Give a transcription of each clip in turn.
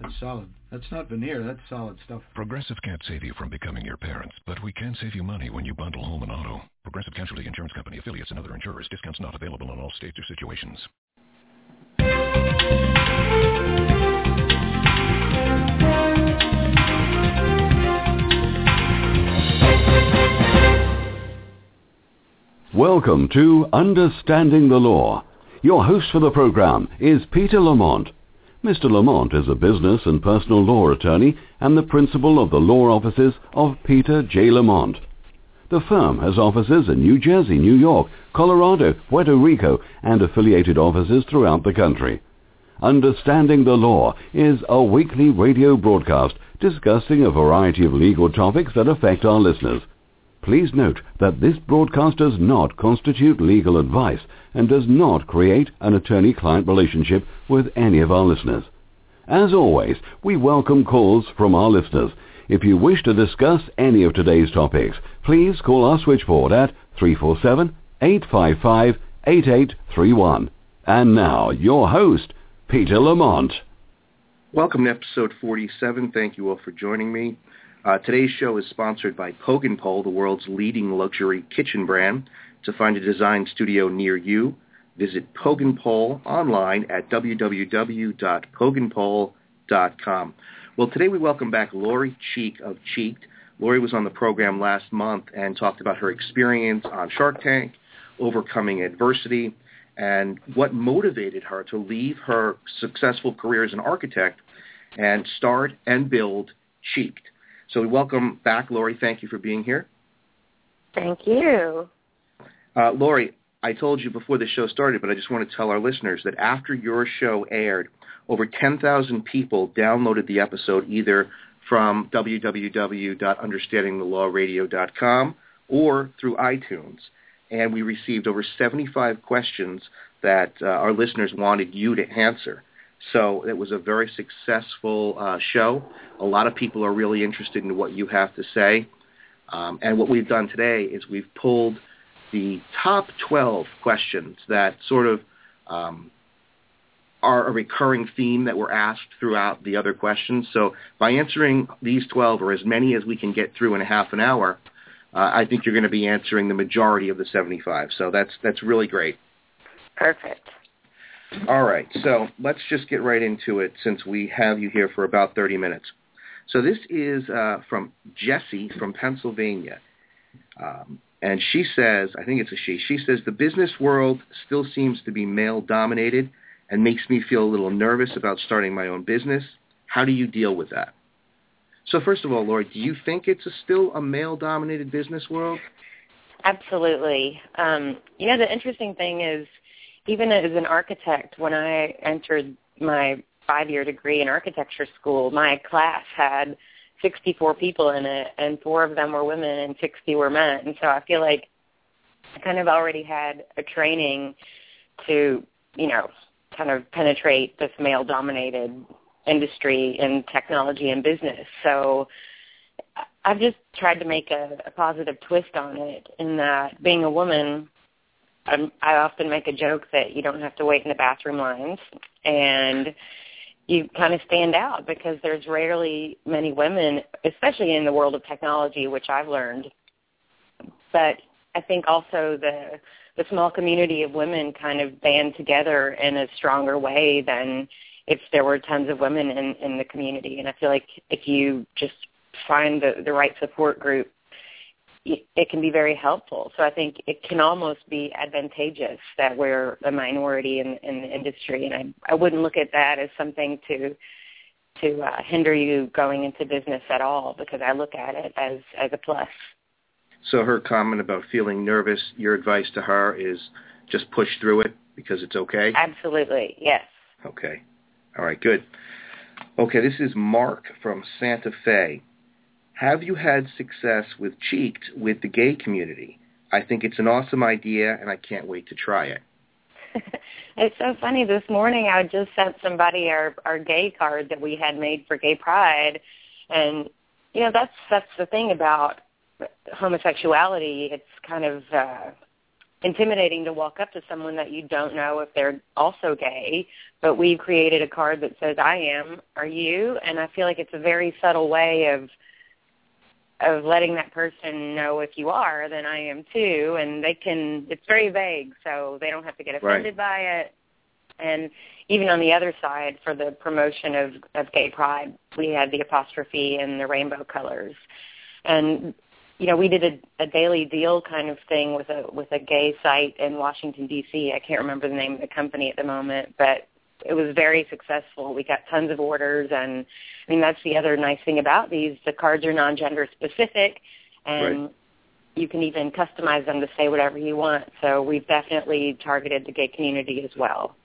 That's solid. That's not veneer. That's solid stuff. Progressive can't save you from becoming your parents, but we can save you money when you bundle home and auto. Progressive Casualty Insurance Company affiliates and other insurers. Discounts not available in all states or situations. Welcome to Understanding the Law. Your host for the program is Peter Lamont. Mr. Lamont is a business and personal law attorney and the principal of the law offices of Peter J. Lamont. The firm has offices in New Jersey, New York, Colorado, Puerto Rico, and affiliated offices throughout the country. Understanding the Law is a weekly radio broadcast discussing a variety of legal topics that affect our listeners. Please note that this broadcast does not constitute legal advice and does not create an attorney-client relationship with any of our listeners. As always, we welcome calls from our listeners. If you wish to discuss any of today's topics, please call our switchboard at 347-855-8831. And now, your host, Peter Lamont. Welcome to episode 47. Thank you all for joining me. Uh, today's show is sponsored by Poggenpohl, the world's leading luxury kitchen brand. To find a design studio near you, visit Poggenpohl online at www.poggenpohl.com. Well, today we welcome back Lori Cheek of Cheekd. Lori was on the program last month and talked about her experience on Shark Tank, overcoming adversity, and what motivated her to leave her successful career as an architect and start and build Cheekd. So we welcome back Lori. Thank you for being here. Thank you. Uh, Lori, I told you before the show started, but I just want to tell our listeners that after your show aired, over 10,000 people downloaded the episode either from www.understandingthelawradio.com or through iTunes. And we received over 75 questions that uh, our listeners wanted you to answer. So it was a very successful uh, show. A lot of people are really interested in what you have to say. Um, and what we've done today is we've pulled the top 12 questions that sort of um, are a recurring theme that were asked throughout the other questions. So by answering these 12 or as many as we can get through in a half an hour, uh, I think you're going to be answering the majority of the 75. So that's that's really great. Perfect. All right, so let's just get right into it since we have you here for about 30 minutes. So this is uh, from Jessie from Pennsylvania. Um, and she says, I think it's a she, she says, the business world still seems to be male-dominated and makes me feel a little nervous about starting my own business. How do you deal with that? So first of all, Lori, do you think it's a still a male-dominated business world? Absolutely. Um, you know, the interesting thing is even as an architect, when I entered my five-year degree in architecture school, my class had 64 people in it, and four of them were women and 60 were men. And so I feel like I kind of already had a training to, you know, kind of penetrate this male-dominated industry in technology and business. So I've just tried to make a, a positive twist on it in that being a woman, I'm, I often make a joke that you don't have to wait in the bathroom lines and you kind of stand out because there's rarely many women, especially in the world of technology, which I've learned. But I think also the the small community of women kind of band together in a stronger way than if there were tons of women in, in the community. And I feel like if you just find the, the right support group, it can be very helpful. So I think it can almost be advantageous that we're a minority in, in the industry, and I, I wouldn't look at that as something to to uh, hinder you going into business at all, because I look at it as as a plus. So her comment about feeling nervous, your advice to her is just push through it because it's okay? Absolutely, yes. Okay. All right, good. Okay, this is Mark from Santa Fe. Have you had success with Cheekd with the gay community? I think it's an awesome idea, and I can't wait to try it. It's so funny. This morning, I just sent somebody our our gay card that we had made for Gay Pride, and you know that's that's the thing about homosexuality. It's kind of uh, intimidating to walk up to someone that you don't know if they're also gay. But we've created a card that says "I am," "Are you?" and I feel like it's a very subtle way of of letting that person know if you are, then I am too, and they can. It's very vague, so they don't have to get offended right. by it. And even on the other side, for the promotion of of gay pride, we had the apostrophe and the rainbow colors, and you know we did a, a daily deal kind of thing with a with a gay site in Washington D.C. I can't remember the name of the company at the moment, but it was very successful. We got tons of orders, and I mean that's the other nice thing about these. The cards are non-gender specific, and right. you can even customize them to say whatever you want. So we've definitely targeted the gay community as well.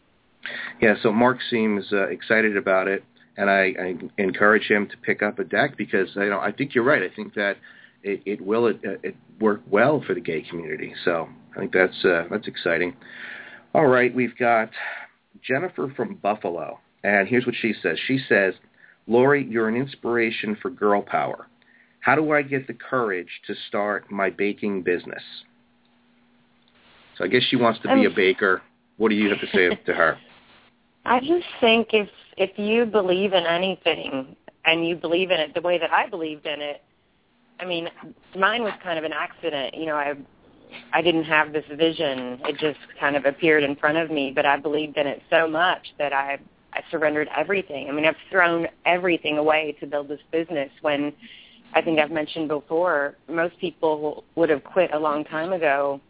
Yeah, so Mark seems uh, excited about it, and I, I encourage him to pick up a deck because you know I think you're right. I think that it, it will it, it work well for the gay community. So I think that's uh, that's exciting. All right, we've got Jennifer from Buffalo. And here's what she says. She says, Lori, you're an inspiration for girl power. How do I get the courage to start my baking business? So I guess she wants to be a Um, baker. What do you have to say to her? I just think if if you believe in anything and you believe in it the way that I believed in it, I mean, mine was kind of an accident. You know, I I didn't have this vision. It just kind of appeared in front of me, but I believed in it so much that I I surrendered everything. I mean, I've thrown everything away to build this business when I think I've mentioned before, most people would have quit a long time ago.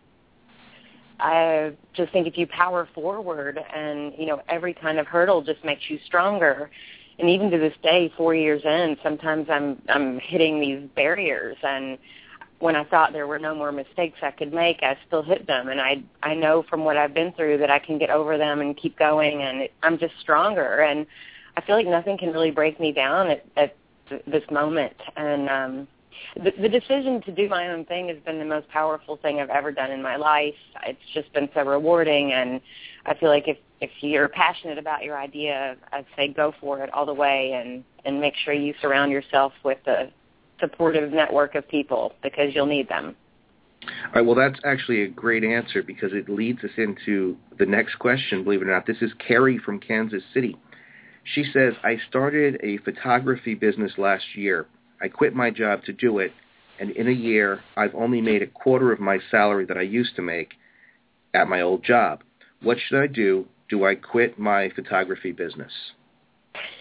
I just think if you power forward and, you know, every kind of hurdle just makes you stronger. And even to this day, four years in, sometimes I'm I'm hitting these barriers and when I thought there were no more mistakes I could make, I still hit them, and I I know from what I've been through that I can get over them and keep going, and I'm just stronger, and I feel like nothing can really break me down at, at th- this moment, and um, the, the decision to do my own thing has been the most powerful thing I've ever done in my life. It's just been so rewarding, and I feel like if if you're passionate about your idea, I'd say go for it all the way, and and make sure you surround yourself with a supportive network of people because you'll need them. All right, well, that's actually a great answer because it leads us into the next question, believe it or not. This is Carrie from Kansas City. She says, I started a photography business last year. I quit my job to do it, and in a year, I've only made a quarter of my salary that I used to make at my old job. What should I do? Do I quit my photography business?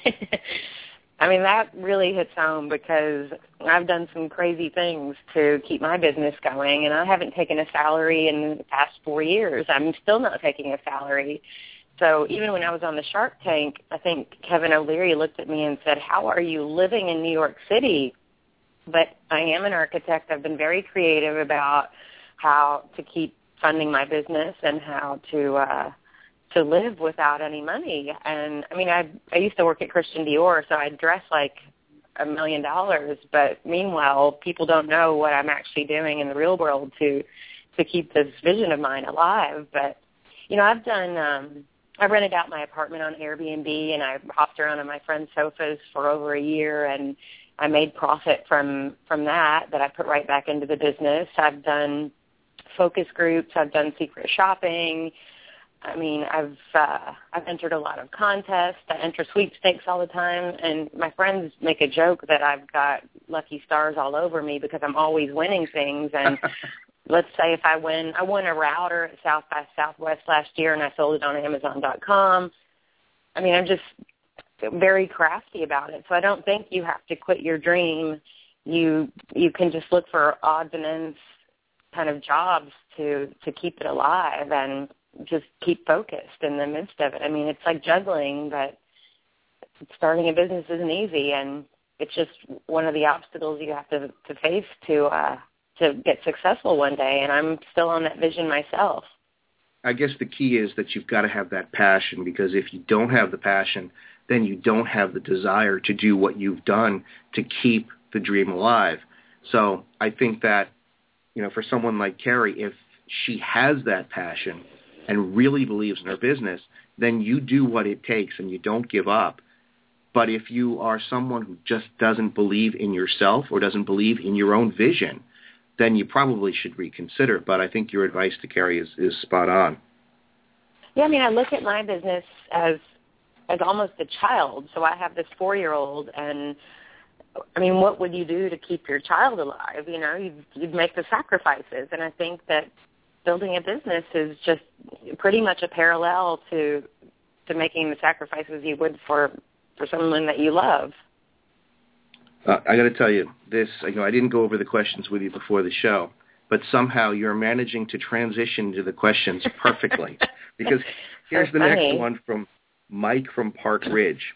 I mean, that really hits home because I've done some crazy things to keep my business going, and I haven't taken a salary in the past four years. I'm still not taking a salary. So even when I was on the Shark Tank, I think Kevin O'Leary looked at me and said, how are you living in New York City? But I am an architect. I've been very creative about how to keep funding my business and how to uh, to live without any money. And I mean, I I used to work at Christian Dior, so I dress like a million dollars. But meanwhile, people don't know what I'm actually doing in the real world to to keep this vision of mine alive. But you know, I've done. um I rented out my apartment on Airbnb, and I hopped around on my friends' sofas for over a year, and I made profit from from that that I put right back into the business. I've done focus groups. I've done secret shopping. I mean, I've uh, I've entered a lot of contests. I enter sweepstakes all the time, and my friends make a joke that I've got lucky stars all over me because I'm always winning things. And let's say if I win, I won a router at South by Southwest last year, and I sold it on Amazon.com. I mean, I'm just very crafty about it. So I don't think you have to quit your dream. You you can just look for odds and ends kind of jobs to to keep it alive and just keep focused in the midst of it. I mean, it's like juggling, but starting a business isn't easy, and it's just one of the obstacles you have to to face to uh, to get successful one day. And I'm still on that vision myself. I guess the key is that you've got to have that passion because if you don't have the passion, then you don't have the desire to do what you've done to keep the dream alive. So I think that, you know, for someone like Carrie, if she has that passion, and really believes in her business, then you do what it takes and you don't give up. But if you are someone who just doesn't believe in yourself or doesn't believe in your own vision, then you probably should reconsider. But I think your advice to Carrie is, is spot on. Yeah, I mean, I look at my business as as almost a child. So I have this four year old, and I mean, what would you do to keep your child alive? You know, you'd, you'd make the sacrifices, and I think that building a business is just pretty much a parallel to to making the sacrifices you would for for someone that you love. Uh, I got to tell you, this you know I didn't go over the questions with you before the show, but somehow you're managing to transition to the questions perfectly. because here's the funny. next one from Mike from Park Ridge.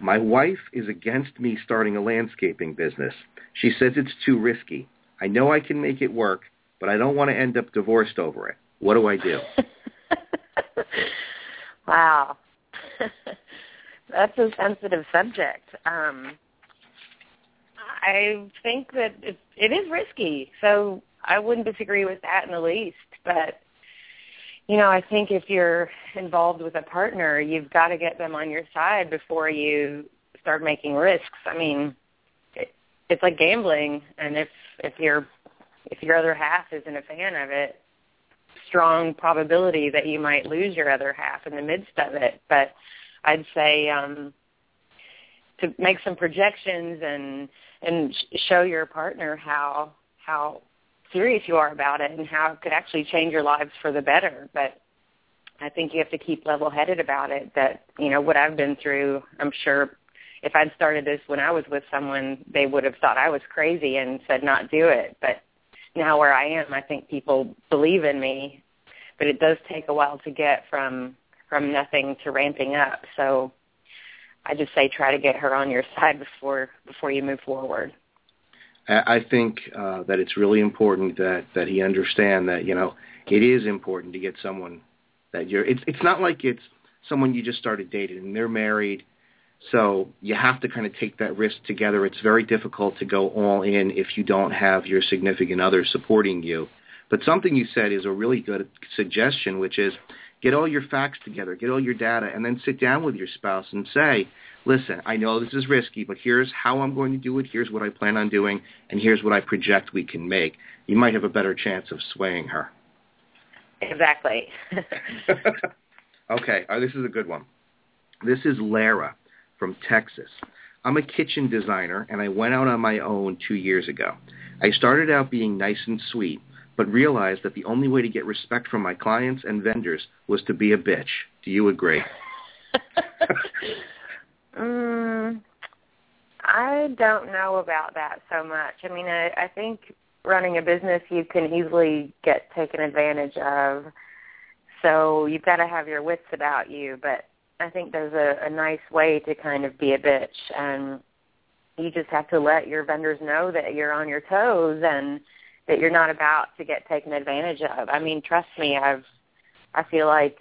My wife is against me starting a landscaping business. She says it's too risky. I know I can make it work, but I don't want to end up divorced over it. What do I do? wow. That's a sensitive subject. Um, I think that it, it is risky, so I wouldn't disagree with that in the least. But you know, I think if you're involved with a partner, you've got to get them on your side before you start making risks. I mean, it, it's like gambling, and if if your if your other half isn't a fan of it, strong probability that you might lose your other half in the midst of it. But I'd say um, to make some projections and and show your partner how how serious you are about it and how it could actually change your lives for the better. But I think you have to keep level-headed about it. That you know what I've been through. I'm sure if I'd started this when I was with someone, they would have thought I was crazy and said not do it. But now where I am, I think people believe in me. But it does take a while to get from from nothing to ramping up. So I just say try to get her on your side before before you move forward. I think uh, that it's really important that that he understand that you know it is important to get someone that you're. It's it's not like it's someone you just started dating and they're married, so you have to kind of take that risk together. It's very difficult to go all in if you don't have your significant other supporting you. But something you said is a really good suggestion, which is get all your facts together, get all your data, and then sit down with your spouse and say, listen, I know this is risky, but here's how I'm going to do it, here's what I plan on doing, and here's what I project we can make. You might have a better chance of swaying her. Exactly. okay, uh, this is a good one. This is Lara from Texas. I'm a kitchen designer, and I went out on my own two years ago. I started out being nice and sweet, but realized that the only way to get respect from my clients and vendors was to be a bitch. Do you agree? mm, I don't know about that so much. I mean, I, I think running a business you can easily get taken advantage of. So you've got to have your wits about you, but I think there's a, a nice way to kind of be a bitch and you just have to let your vendors know that you're on your toes and that you're not about to get taken advantage of. I mean, trust me, I've I feel like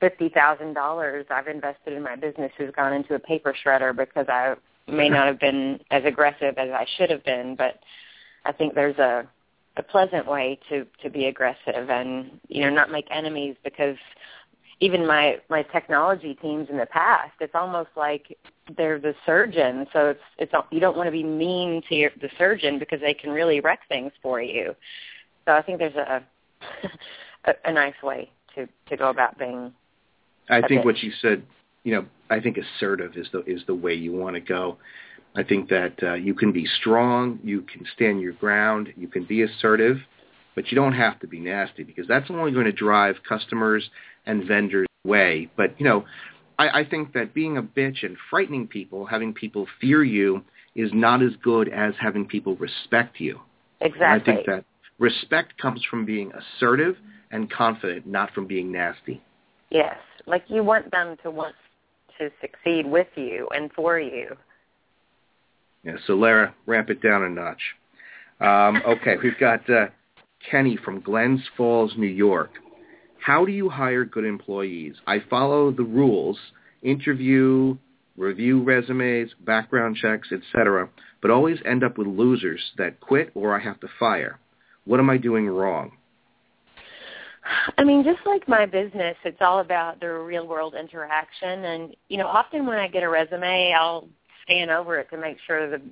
fifty thousand dollars I've invested in my business has gone into a paper shredder because I may not have been as aggressive as I should have been, but I think there's a a pleasant way to to be aggressive and you know not make enemies because even my my technology teams in the past it's almost like they're the surgeon. So it's it's you don't want to be mean to your, the surgeon because they can really wreck things for you. So i think there's a a, a nice way to to go about being i think what you said you know i think assertive is the is the way you want to go. I think that uh, you can be strong you can stand your ground you can be assertive but you don't have to be nasty because that's only going to drive customers and vendors way. But, you know, I, I think that being a bitch and frightening people, having people fear you, is not as good as having people respect you. Exactly. And I think that respect comes from being assertive and confident, not from being nasty. Yes. Like you want them to want to succeed with you and for you. Yeah, so Lara, ramp it down a notch. Um, okay, we've got uh, Kenny from Glens Falls, New York. How do you hire good employees? I follow the rules, interview, review resumes, background checks, etc., but always end up with losers that quit or I have to fire. What am I doing wrong? I mean, just like my business, it's all about the real world interaction. And you know, often when I get a resume, I'll scan over it to make sure the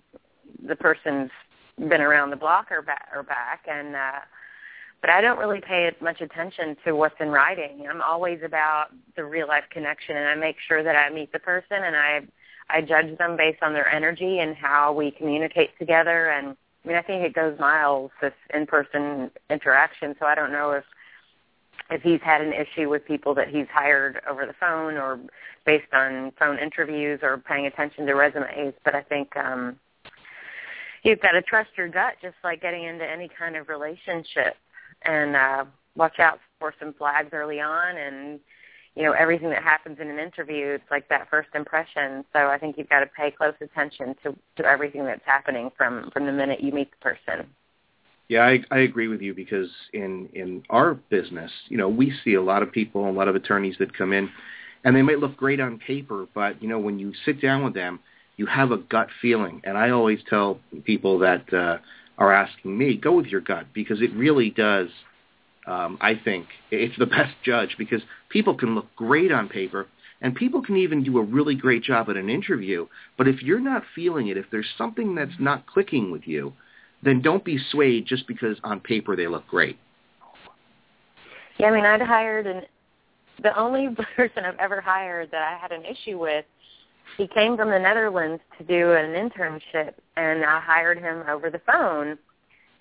the person's been around the block or back or back. And uh, but I don't really pay much attention to what's in writing. I'm always about the real life connection, and I make sure that I meet the person and I I judge them based on their energy and how we communicate together. And I mean, I think it goes miles this in-person interaction. So I don't know if if he's had an issue with people that he's hired over the phone or based on phone interviews or paying attention to resumes. But I think um, you've got to trust your gut, just like getting into any kind of relationship, and uh, watch out for some flags early on and you know everything that happens in an interview it's like that first impression. So i think you've got to pay close attention to to everything that's happening from from the minute you meet the person. Yeah i i agree with you because in in our business you know we see a lot of people a lot of attorneys that come in and they might look great on paper but you know when you sit down with them you have a gut feeling. And i always tell people that uh are asking me go with your gut because it really does um, I think it's the best judge because people can look great on paper and people can even do a really great job at an interview. But if you're not feeling it, if there's something that's not clicking with you, then don't be swayed just because on paper they look great. Yeah, I mean, I'd hired an the only person I've ever hired that I had an issue with. He came from the Netherlands to do an internship, and I hired him over the phone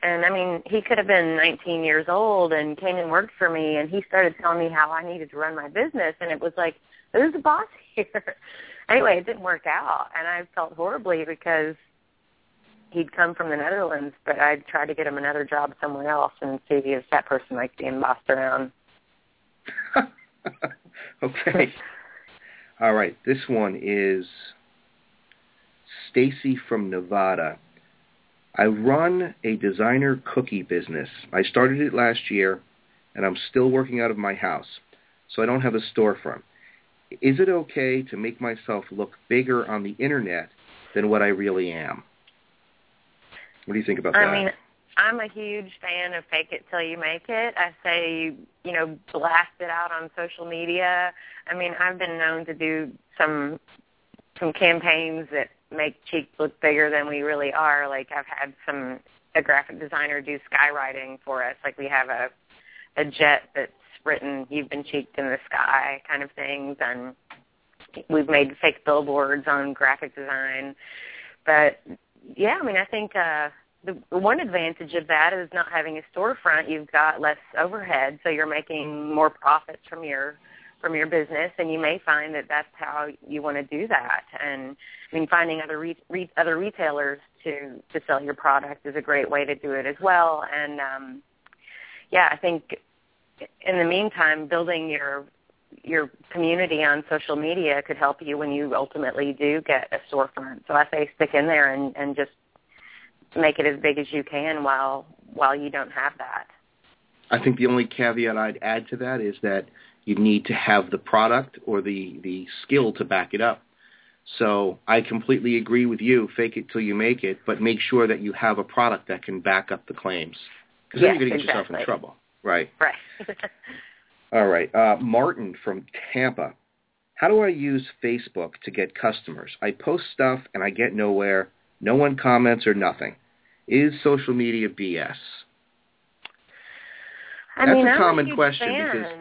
and I mean, he could have been 19 years old and came and worked for me, and he started telling me how I needed to run my business, and it was like, who's the boss here? anyway, it didn't work out, and I felt horribly because he'd come from the Netherlands, but I tried to get him another job somewhere else and see if that person liked being bossed around. okay. All right. This one is Stacy from Nevada. I run a designer cookie business. I started it last year, and I'm still working out of my house, so I don't have a storefront. Is it okay to make myself look bigger on the internet than what I really am? What do you think about I that? mean, I'm a huge fan of fake it till you make it. I say, you know, blast it out on social media. I mean, I've been known to do some some campaigns that make cheeks look bigger than we really are. Like I've had some a graphic designer do skywriting for us. Like we have a a jet that's written "You've been cheeked in the sky" kind of things, and we've made fake billboards on graphic design. But yeah, I mean, I think uh, the one advantage of that is not having a storefront. You've got less overhead, so you're making more profits from your from your business, and you may find that that's how you want to do that. And I mean, finding other re- re- other retailers to to sell your product is a great way to do it as well. And um, yeah, I think in the meantime, building your your community on social media could help you when you ultimately do get a storefront. So I say stick in there and, and just make it as big as you can while while you don't have that. I think the only caveat I'd add to that is that you need to have the product or the, the skill to back it up. So I completely agree with you. Fake it till you make it, but make sure that you have a product that can back up the claims. Because yes, then you're going to get exactly. yourself in trouble. Right. Right. All right. Uh, Martin from Tampa. How do I use Facebook to get customers? I post stuff and I get nowhere. No one comments or nothing. Is social media BS? I That's mean, a common huge question fan. because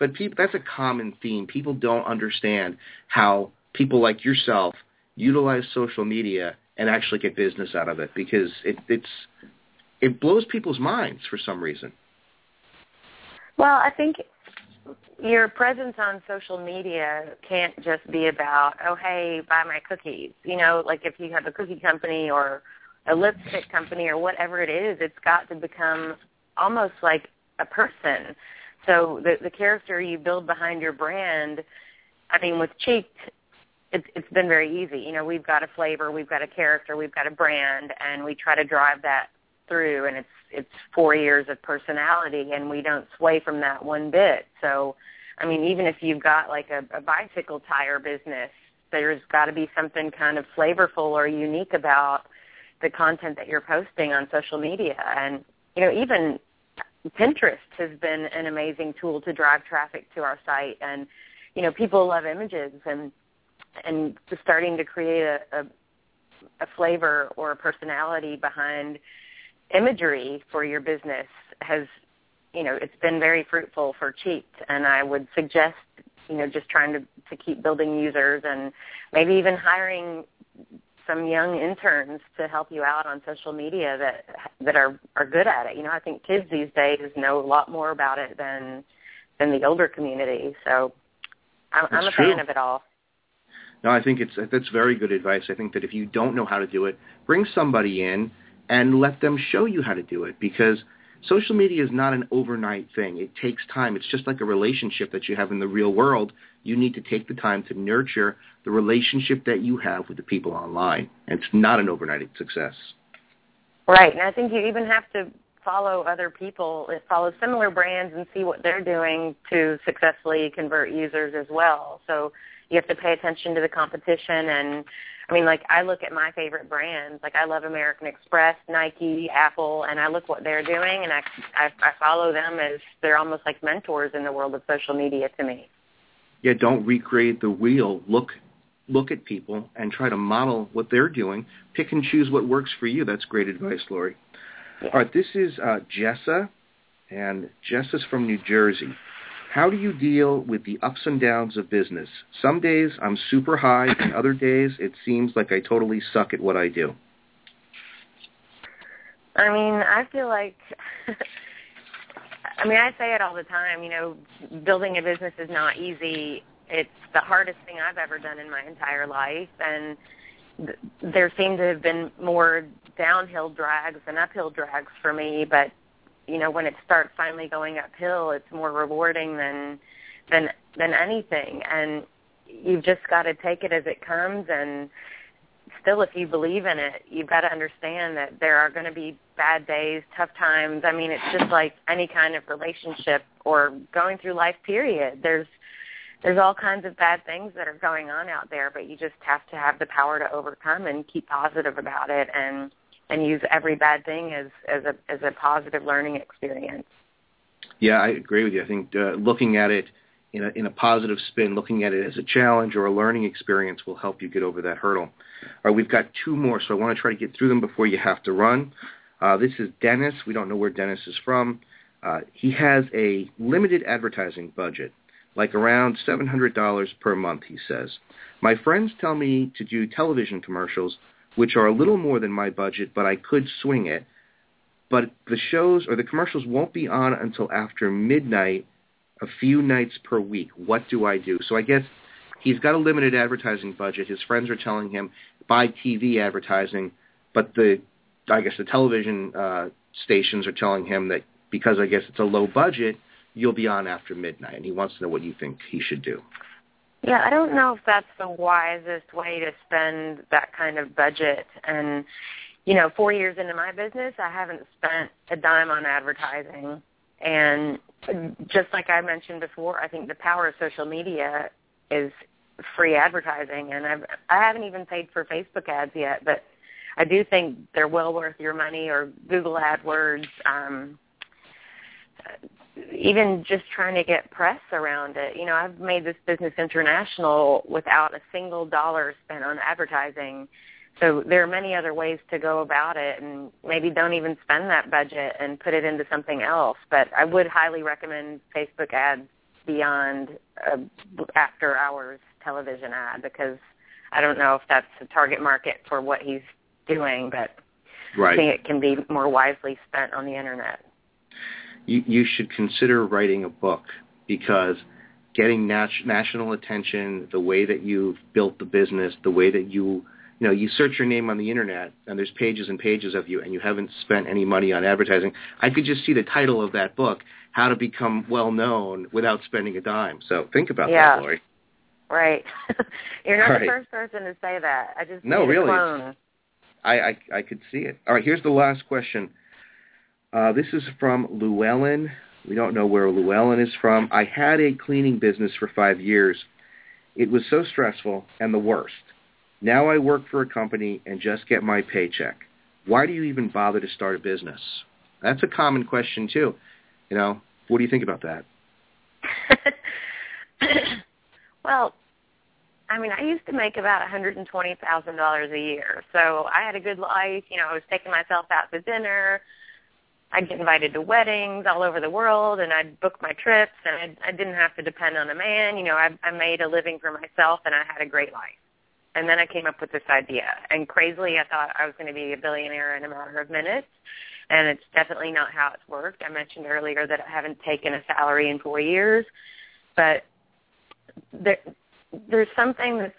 but people, that's a common theme. People don't understand how people like yourself utilize social media and actually get business out of it because it, it's it blows people's minds for some reason. Well, I think your presence on social media can't just be about, oh, hey, buy my cookies. You know, like if you have a cookie company or a lipstick company or whatever it is, it's got to become almost like a person. So the the character you build behind your brand, I mean, with Cheekd, it's it's been very easy. You know, we've got a flavor, we've got a character, we've got a brand, and we try to drive that through. And it's it's four years of personality, and we don't sway from that one bit. So, I mean, even if you've got like a, a bicycle tire business, there's got to be something kind of flavorful or unique about the content that you're posting on social media. And you know, even Pinterest has been an amazing tool to drive traffic to our site, and you know people love images, and and just starting to create a, a, a flavor or a personality behind imagery for your business has you know it's been very fruitful for Cheekd, and I would suggest you know just trying to to keep building users and maybe even hiring some young interns to help you out on social media that that are are good at it. You know, I think kids these days know a lot more about it than than the older community. So I'm, I'm a true. fan of it all. No, I think it's that's very good advice. I think that if you don't know how to do it, bring somebody in and let them show you how to do it because social media is not an overnight thing. It takes time. It's just like a relationship that you have in the real world. You need to take the time to nurture the relationship that you have with the people online. And it's not an overnight success. Right. And I think you even have to follow other people, follow similar brands and see what they're doing to successfully convert users as well. So you have to pay attention to the competition and I mean, like I look at my favorite brands. Like I love American Express, Nike, Apple, and I look what they're doing, and I, I I follow them as they're almost like mentors in the world of social media to me. Yeah, don't recreate the wheel. Look look at people and try to model what they're doing. Pick and choose what works for you. That's great advice, Lori. All right, this is uh, Jessa, and Jessa's from New Jersey. How do you deal with the ups and downs of business? Some days I'm super high, and other days it seems like I totally suck at what I do. I mean, I feel like I mean, I say it all the time, you know, building a business is not easy. It's the hardest thing I've ever done in my entire life and th- there seem to have been more downhill drags than uphill drags for me, but you know when it starts finally going uphill it's more rewarding than than than anything. And you've just got to take it as it comes. And still if you believe in it you've got to understand that there are going to be bad days tough times. I mean it's just like any kind of relationship or going through life period. There's there's all kinds of bad things that are going on out there but you just have to have the power to overcome and keep positive about it. And and use every bad thing as as a as a positive learning experience. Yeah, I agree with you. I think uh, looking at it in a in a positive spin, looking at it as a challenge or a learning experience will help you get over that hurdle. All right, we've got two more, so I want to try to get through them before you have to run. Uh, this is Dennis. We don't know where Dennis is from. Uh, he has a limited advertising budget, like around $700 per month, he says. My friends tell me to do television commercials which are a little more than my budget, but I could swing it. But the shows or the commercials won't be on until after midnight, a few nights per week. What do I do? So I guess he's got a limited advertising budget. His friends are telling him buy TV advertising, but the I guess the television uh, stations are telling him that because I guess it's a low budget, you'll be on after midnight. And he wants to know what you think he should do. Yeah, I don't know if that's the wisest way to spend that kind of budget. And, you know, four years into my business, I haven't spent a dime on advertising. And just like I mentioned before, I think the power of social media is free advertising. And I've, I haven't even paid for Facebook ads yet, but I do think they're well worth your money or Google AdWords. Um, even just trying to get press around it. You know, I've made this business international without a single dollar spent on advertising. So there are many other ways to go about it and maybe don't even spend that budget and put it into something else. But I would highly recommend Facebook ads beyond a after hours television ad because I don't know if that's the target market for what he's doing, but right. I think it can be more wisely spent on the internet you, you should consider writing a book because getting nat- national attention, the way that you've built the business, the way that you you know, you search your name on the internet and there's pages and pages of you and you haven't spent any money on advertising. I could just see the title of that book, How to Become Well Known Without Spending a Dime. So think about yeah. that, Lori. Right. You're not right. the first person to say that. I just no, really. I, I I could see it. All right, here's the last question. Uh, this is from Llewellyn. We don't know where Llewellyn is from. I had a cleaning business for five years. It was so stressful and the worst. Now I work for a company and just get my paycheck. Why do you even bother to start a business? That's a common question too. You know, what do you think about that? well, I mean, I used to make about $120,000 a year. So I had a good life. You know, I was taking myself out to dinner. I'd get invited to weddings all over the world, and I'd book my trips, and I'd, I didn't have to depend on a man. You know, I, I made a living for myself, and I had a great life. And then I came up with this idea, and crazily, I thought I was going to be a billionaire in a matter of minutes, and it's definitely not how it's worked. I mentioned earlier that I haven't taken a salary in four years, but there, there's something that's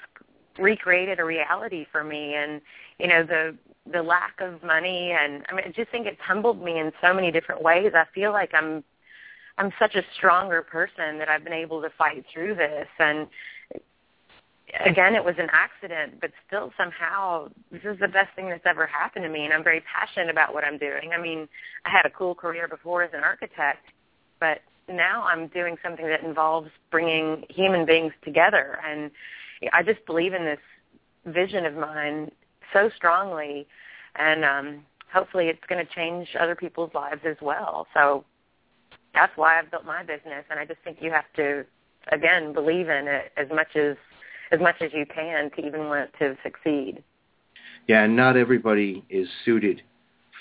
recreated a reality for me, and you know the the lack of money and I mean I just think it's humbled me in so many different ways. I feel like I'm I'm such a stronger person that I've been able to fight through this and again it was an accident but still somehow this is the best thing that's ever happened to me and I'm very passionate about what I'm doing. I mean, I had a cool career before as an architect, but now I'm doing something that involves bringing human beings together and I just believe in this vision of mine so strongly, and um, hopefully it's going to change other people's lives as well. So that's why I've built my business, and I just think you have to, again, believe in it as much as as much as you can to even want to succeed. Yeah, and not everybody is suited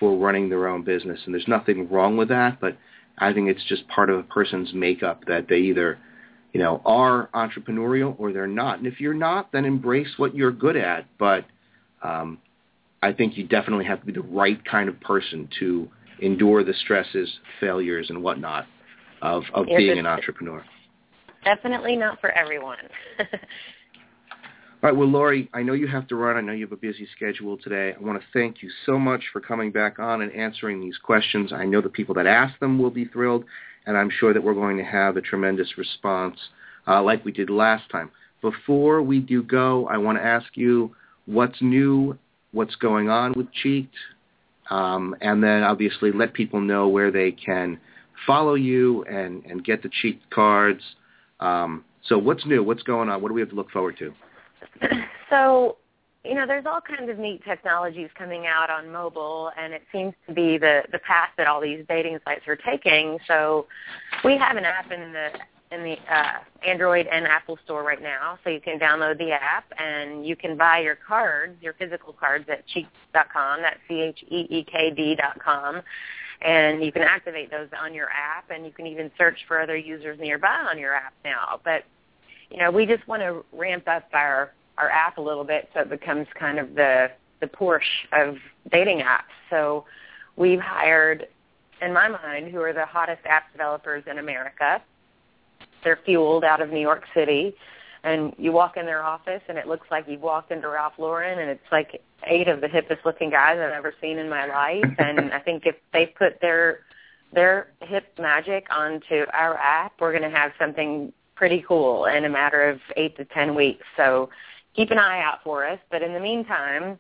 for running their own business, and there's nothing wrong with that, but I think it's just part of a person's makeup that they either, you know, are entrepreneurial or they're not. And if you're not, then embrace what you're good at, but um, I think you definitely have to be the right kind of person to endure the stresses, failures, and whatnot of, of being an entrepreneur. Definitely not for everyone. All right, well, Lori, I know you have to run. I know you have a busy schedule today. I want to thank you so much for coming back on and answering these questions. I know the people that ask them will be thrilled, and I'm sure that we're going to have a tremendous response uh, like we did last time. Before we do go, I want to ask you what's new, what's going on with Cheekd, um, and then obviously let people know where they can follow you and, and get the Cheekd cards. Um, so what's new? What's going on? What do we have to look forward to? So, you know, there's all kinds of neat technologies coming out on mobile, and it seems to be the the path that all these dating sites are taking. So, we have an app in the in the uh, Android and Apple Store right now. So you can download the app and you can buy your cards, your physical cards at cheekd.com. That's C-H-E-E-K-D dot com. And you can activate those on your app and you can even search for other users nearby on your app now. But, you know, we just want to ramp up our, our app a little bit so it becomes kind of the, the Porsche of dating apps. So we've hired, in my mind, who are the hottest app developers in America they're fueled out of New York City, and you walk in their office and it looks like you've walked into Ralph Lauren, and it's like eight of the hippest looking guys I've ever seen in my life. and I think if they put their their hip magic onto our app, we're going to have something pretty cool in a matter of eight to ten weeks. So keep an eye out for us. But in the meantime,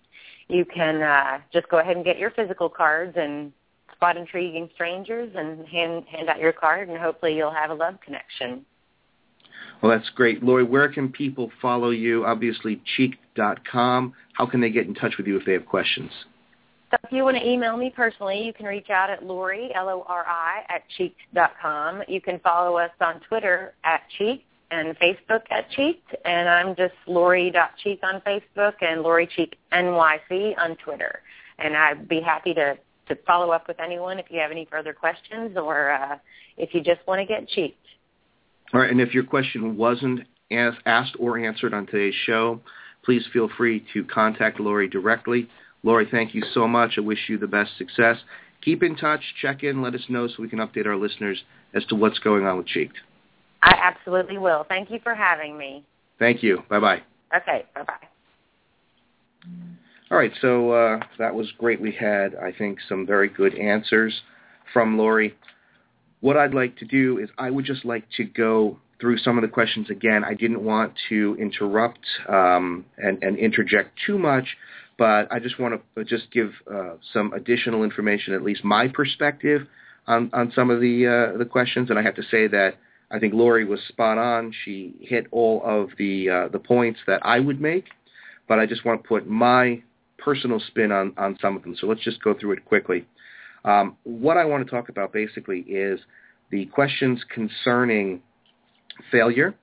you can uh, just go ahead and get your physical cards and spot intriguing strangers and hand hand out your card, and hopefully you'll have a love connection. Well, that's great. Lori, where can people follow you? Obviously, cheekd.com. How can they get in touch with you if they have questions? So if you want to email me personally, you can reach out at Lori, L-O-R-I, at cheekd.com. You can follow us on Twitter at cheek and Facebook at cheek. And I'm just Lori.cheek on Facebook and Lori Cheek NYC on Twitter. And I'd be happy to, to follow up with anyone if you have any further questions or uh, if you just want to get cheeked. All right, and if your question wasn't asked or answered on today's show, please feel free to contact Lori directly. Lori, thank you so much. I wish you the best success. Keep in touch, check in, let us know so we can update our listeners as to what's going on with Cheekd. I absolutely will. Thank you for having me. Thank you. Bye-bye. Okay, bye-bye. All right, so uh, that was great. We had, I think, some very good answers from Lori what I'd like to do is I would just like to go through some of the questions again. I didn't want to interrupt um, and, and, interject too much, but I just want to just give uh, some additional information, at least my perspective on, on some of the uh, the questions. And I have to say that I think Lori was spot on. She hit all of the uh, the points that I would make, but I just want to put my personal spin on, on some of them. So let's just go through it quickly. Um, what I want to talk about basically is the questions concerning failure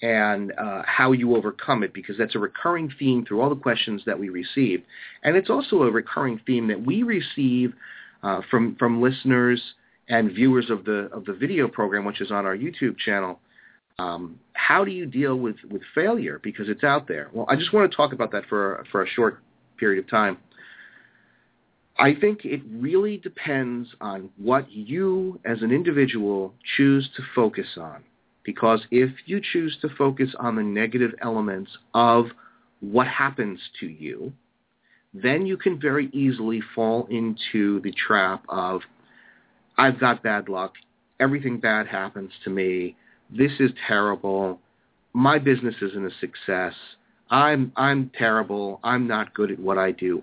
and uh, how you overcome it because that's a recurring theme through all the questions that we receive. And it's also a recurring theme that we receive uh, from, from listeners and viewers of the, of the video program, which is on our YouTube channel. Um, how do you deal with, with failure? Because it's out there. Well, I just want to talk about that for, for a short period of time. I think it really depends on what you as an individual choose to focus on. Because if you choose to focus on the negative elements of what happens to you, then you can very easily fall into the trap of, I've got bad luck. Everything bad happens to me. This is terrible. My business isn't a success. I'm, I'm terrible. I'm not good at what I do.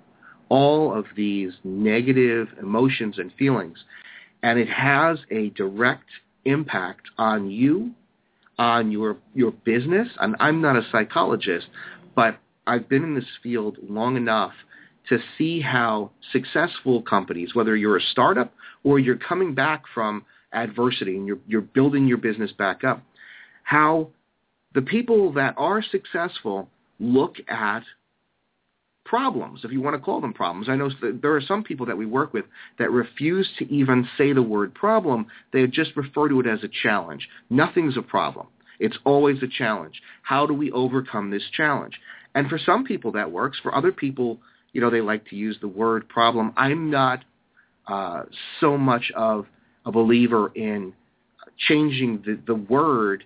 All of these negative emotions and feelings. And it has a direct impact on you on your your business. And I'm not a psychologist, but I've been in this field long enough to see how successful companies, whether you're a startup or you're coming back from adversity and you're you're building your business back up, how the people that are successful look at problems, if you want to call them problems. I know there are some people that we work with that refuse to even say the word problem. They just refer to it as a challenge. Nothing's a problem. It's always a challenge. How do we overcome this challenge? And for some people that works. For other people, you know, they like to use the word problem. I'm not uh, so much of a believer in changing the, the word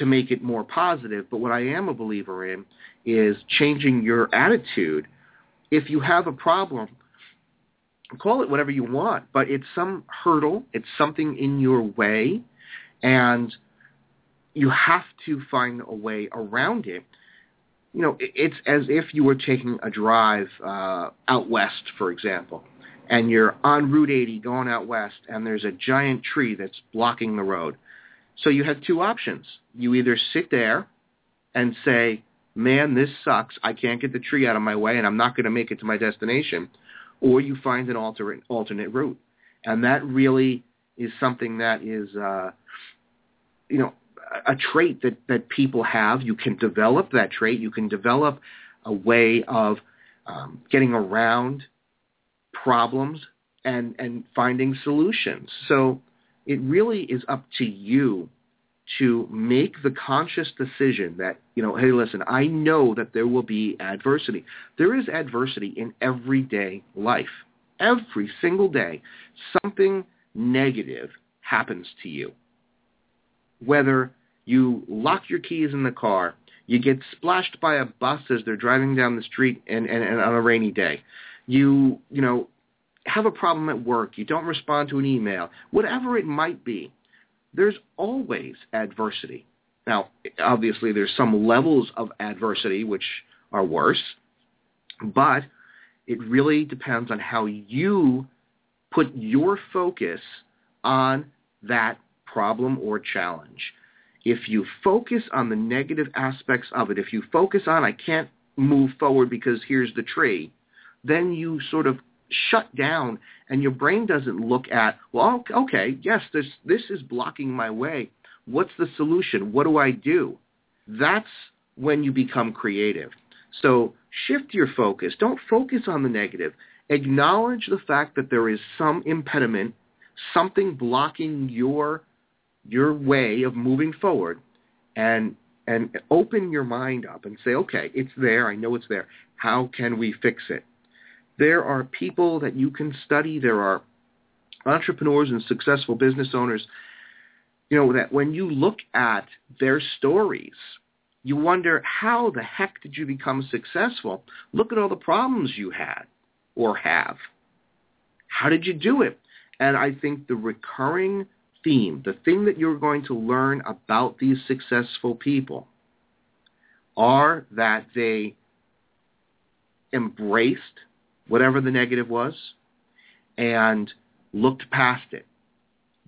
to make it more positive, but what I am a believer in is changing your attitude if you have a problem, call it whatever you want, but it's some hurdle, it's something in your way, and you have to find a way around it. You know, it's as if you were taking a drive uh, out west, for example, and you're on Route 80 going out west, and there's a giant tree that's blocking the road. So you have two options. You either sit there and say, man, this sucks. I can't get the tree out of my way and I'm not going to make it to my destination. Or you find an alternate, alternate route. And that really is something that is, uh, you know, a trait that, that people have. You can develop that trait. You can develop a way of um, getting around problems and, and finding solutions. So it really is up to you to make the conscious decision that, you know, hey, listen, I know that there will be adversity. There is adversity in everyday life. Every single day, something negative happens to you. Whether you lock your keys in the car, you get splashed by a bus as they're driving down the street and, and, and on a rainy day, you, you know, have a problem at work, you don't respond to an email, whatever it might be, there's always adversity. Now, obviously, there's some levels of adversity which are worse, but it really depends on how you put your focus on that problem or challenge. If you focus on the negative aspects of it, if you focus on, I can't move forward because here's the tree, then you sort of shut down and your brain doesn't look at, well, okay, yes, this, this is blocking my way. What's the solution? What do I do? That's when you become creative. So shift your focus. Don't focus on the negative. Acknowledge the fact that there is some impediment, something blocking your your way of moving forward and and open your mind up and say, okay, it's there. I know it's there. How can we fix it? There are people that you can study. There are entrepreneurs and successful business owners, you know, that when you look at their stories, you wonder, how the heck did you become successful? Look at all the problems you had or have. How did you do it? And I think the recurring theme, the thing that you're going to learn about these successful people are that they embraced whatever the negative was, and looked past it,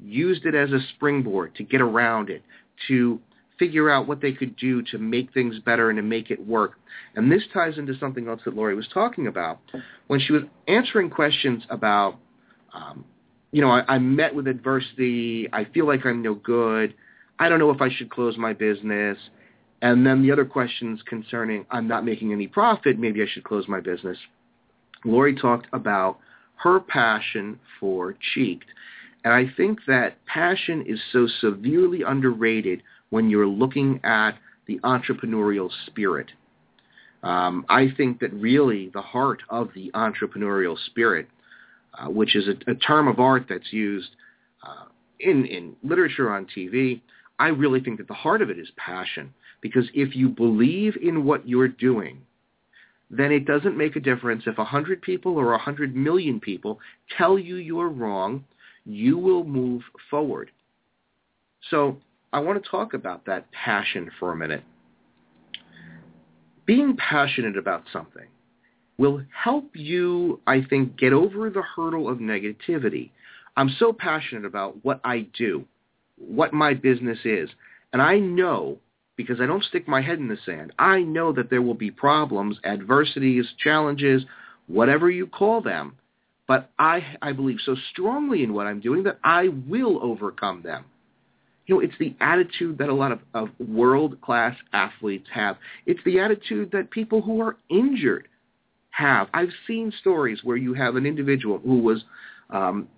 used it as a springboard to get around it, to figure out what they could do to make things better and to make it work. And this ties into something else that Lori was talking about when she was answering questions about um, you know, I, I'm met with adversity. I feel like I'm no good. I don't know if I should close my business. And then the other questions concerning I'm not making any profit, maybe I should close my business. Lori talked about her passion for Cheekd. And I think that passion is so severely underrated when you're looking at the entrepreneurial spirit. Um, I think that really the heart of the entrepreneurial spirit, uh, which is a, a, term of art that's used uh, in, in literature on TV, I really think that the heart of it is passion. Because if you believe in what you're doing, then it doesn't make a difference if 100 people or 100 million people tell you you're wrong, you will move forward. So I want to talk about that passion for a minute. Being passionate about something will help you, I think, get over the hurdle of negativity. I'm so passionate about what I do, what my business is, and I know because I don't stick my head in the sand. I know that there will be problems, adversities, challenges, whatever you call them. But I, I believe so strongly in what I'm doing that I will overcome them. You know, it's the attitude that a lot of, of world-class athletes have. It's the attitude that people who are injured have. I've seen stories where you have an individual who was um,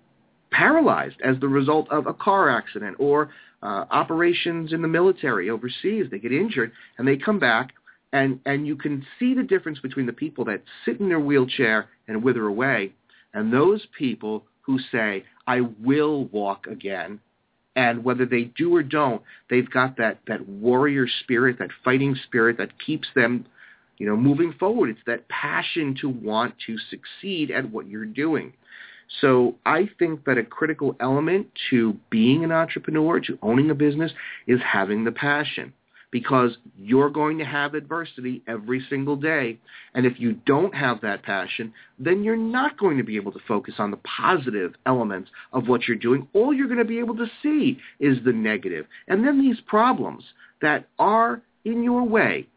paralyzed as the result of a car accident or uh, operations in the military overseas. They get injured and they come back and, and you can see the difference between the people that sit in their wheelchair and wither away and those people who say, I will walk again. And whether they do or don't, they've got that, that warrior spirit, that fighting spirit that keeps them, you know, moving forward. It's that passion to want to succeed at what you're doing. So I think that a critical element to being an entrepreneur, to owning a business, is having the passion because you're going to have adversity every single day. And if you don't have that passion, then you're not going to be able to focus on the positive elements of what you're doing. All you're going to be able to see is the negative. And then these problems that are in your way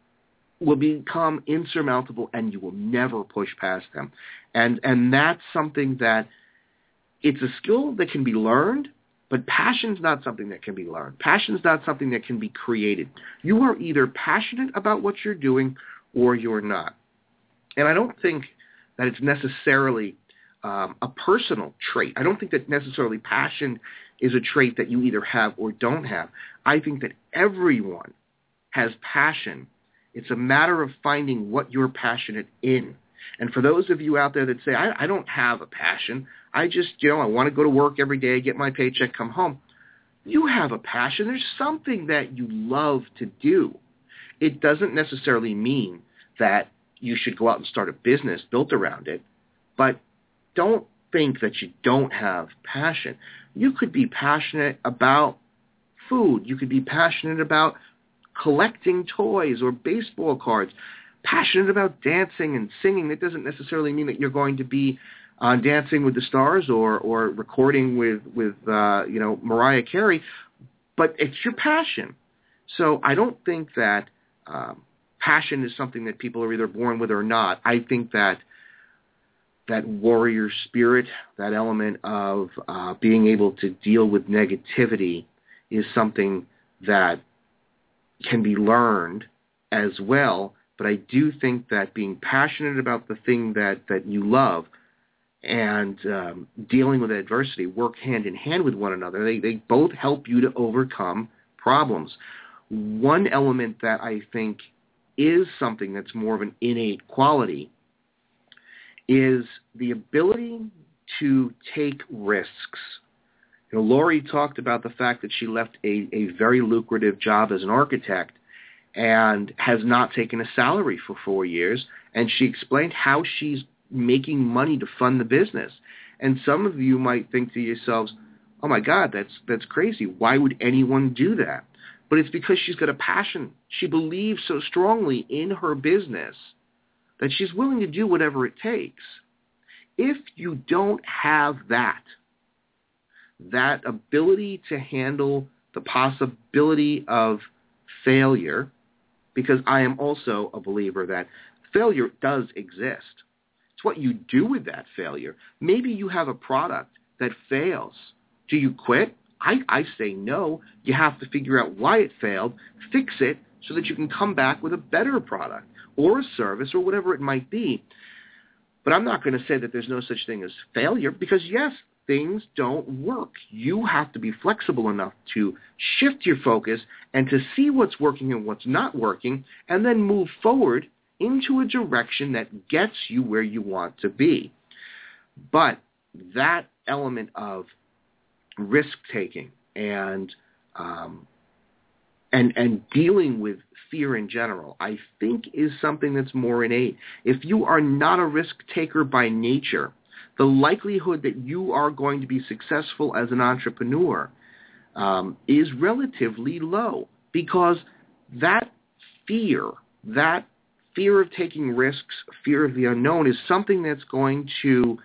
will become insurmountable and you will never push past them. And and that's something that it's a skill that can be learned, but passion's not something that can be learned. Passion's not something that can be created. You are either passionate about what you're doing or you're not. And I don't think that it's necessarily um, a personal trait. I don't think that necessarily passion is a trait that you either have or don't have. I think that everyone has passion. It's a matter of finding what you're passionate in. And for those of you out there that say, I, I don't have a passion, I just, you know, I want to go to work every day, get my paycheck, come home. You have a passion. There's something that you love to do. It doesn't necessarily mean that you should go out and start a business built around it, but don't think that you don't have passion. You could be passionate about food. You could be passionate about collecting toys or baseball cards passionate about dancing and singing, that doesn't necessarily mean that you're going to be on Dancing with the Stars or or recording with with uh, you know Mariah Carey, but it's your passion. So I don't think that um, passion is something that people are either born with or not. I think that that warrior spirit, that element of uh, being able to deal with negativity, is something that can be learned as well but I do think that being passionate about the thing that, that you love and um, dealing with adversity work hand in hand with one another. They, they both help you to overcome problems. One element that I think is something that's more of an innate quality is the ability to take risks. You know, Lori talked about the fact that she left a, a very lucrative job as an architect and has not taken a salary for four years. And she explained how she's making money to fund the business. And some of you might think to yourselves, oh my God, that's, that's crazy. Why would anyone do that? But it's because she's got a passion. She believes so strongly in her business that she's willing to do whatever it takes. If you don't have that, that ability to handle the possibility of failure, because I am also a believer that failure does exist. It's what you do with that failure. Maybe you have a product that fails. Do you quit? I, I say no. You have to figure out why it failed, fix it, so that you can come back with a better product or a service or whatever it might be. But I'm not going to say that there's no such thing as failure because, yes, things don't work. You have to be flexible enough to shift your focus and to see what's working and what's not working and then move forward into a direction that gets you where you want to be. But that element of risk taking and um, and and dealing with fear in general, I think is something that's more innate. If you are not a risk taker by nature, the likelihood that you are going to be successful as an entrepreneur um, is relatively low because that fear, that fear of taking risks, fear of the unknown is something that's going to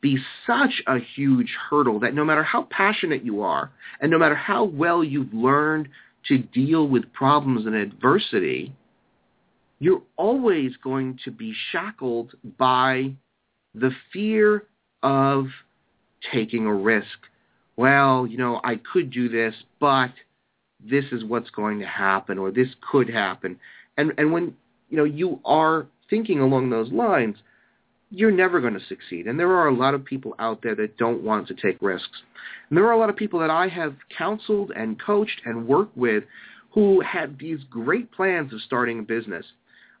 be such a huge hurdle that no matter how passionate you are and no matter how well you've learned to deal with problems and adversity, you're always going to be shackled by the fear of taking a risk. Well, you know, I could do this, but this is what's going to happen or this could happen. And and when, you know, you are thinking along those lines, you're never going to succeed. And there are a lot of people out there that don't want to take risks. And there are a lot of people that I have counseled and coached and worked with who had these great plans of starting a business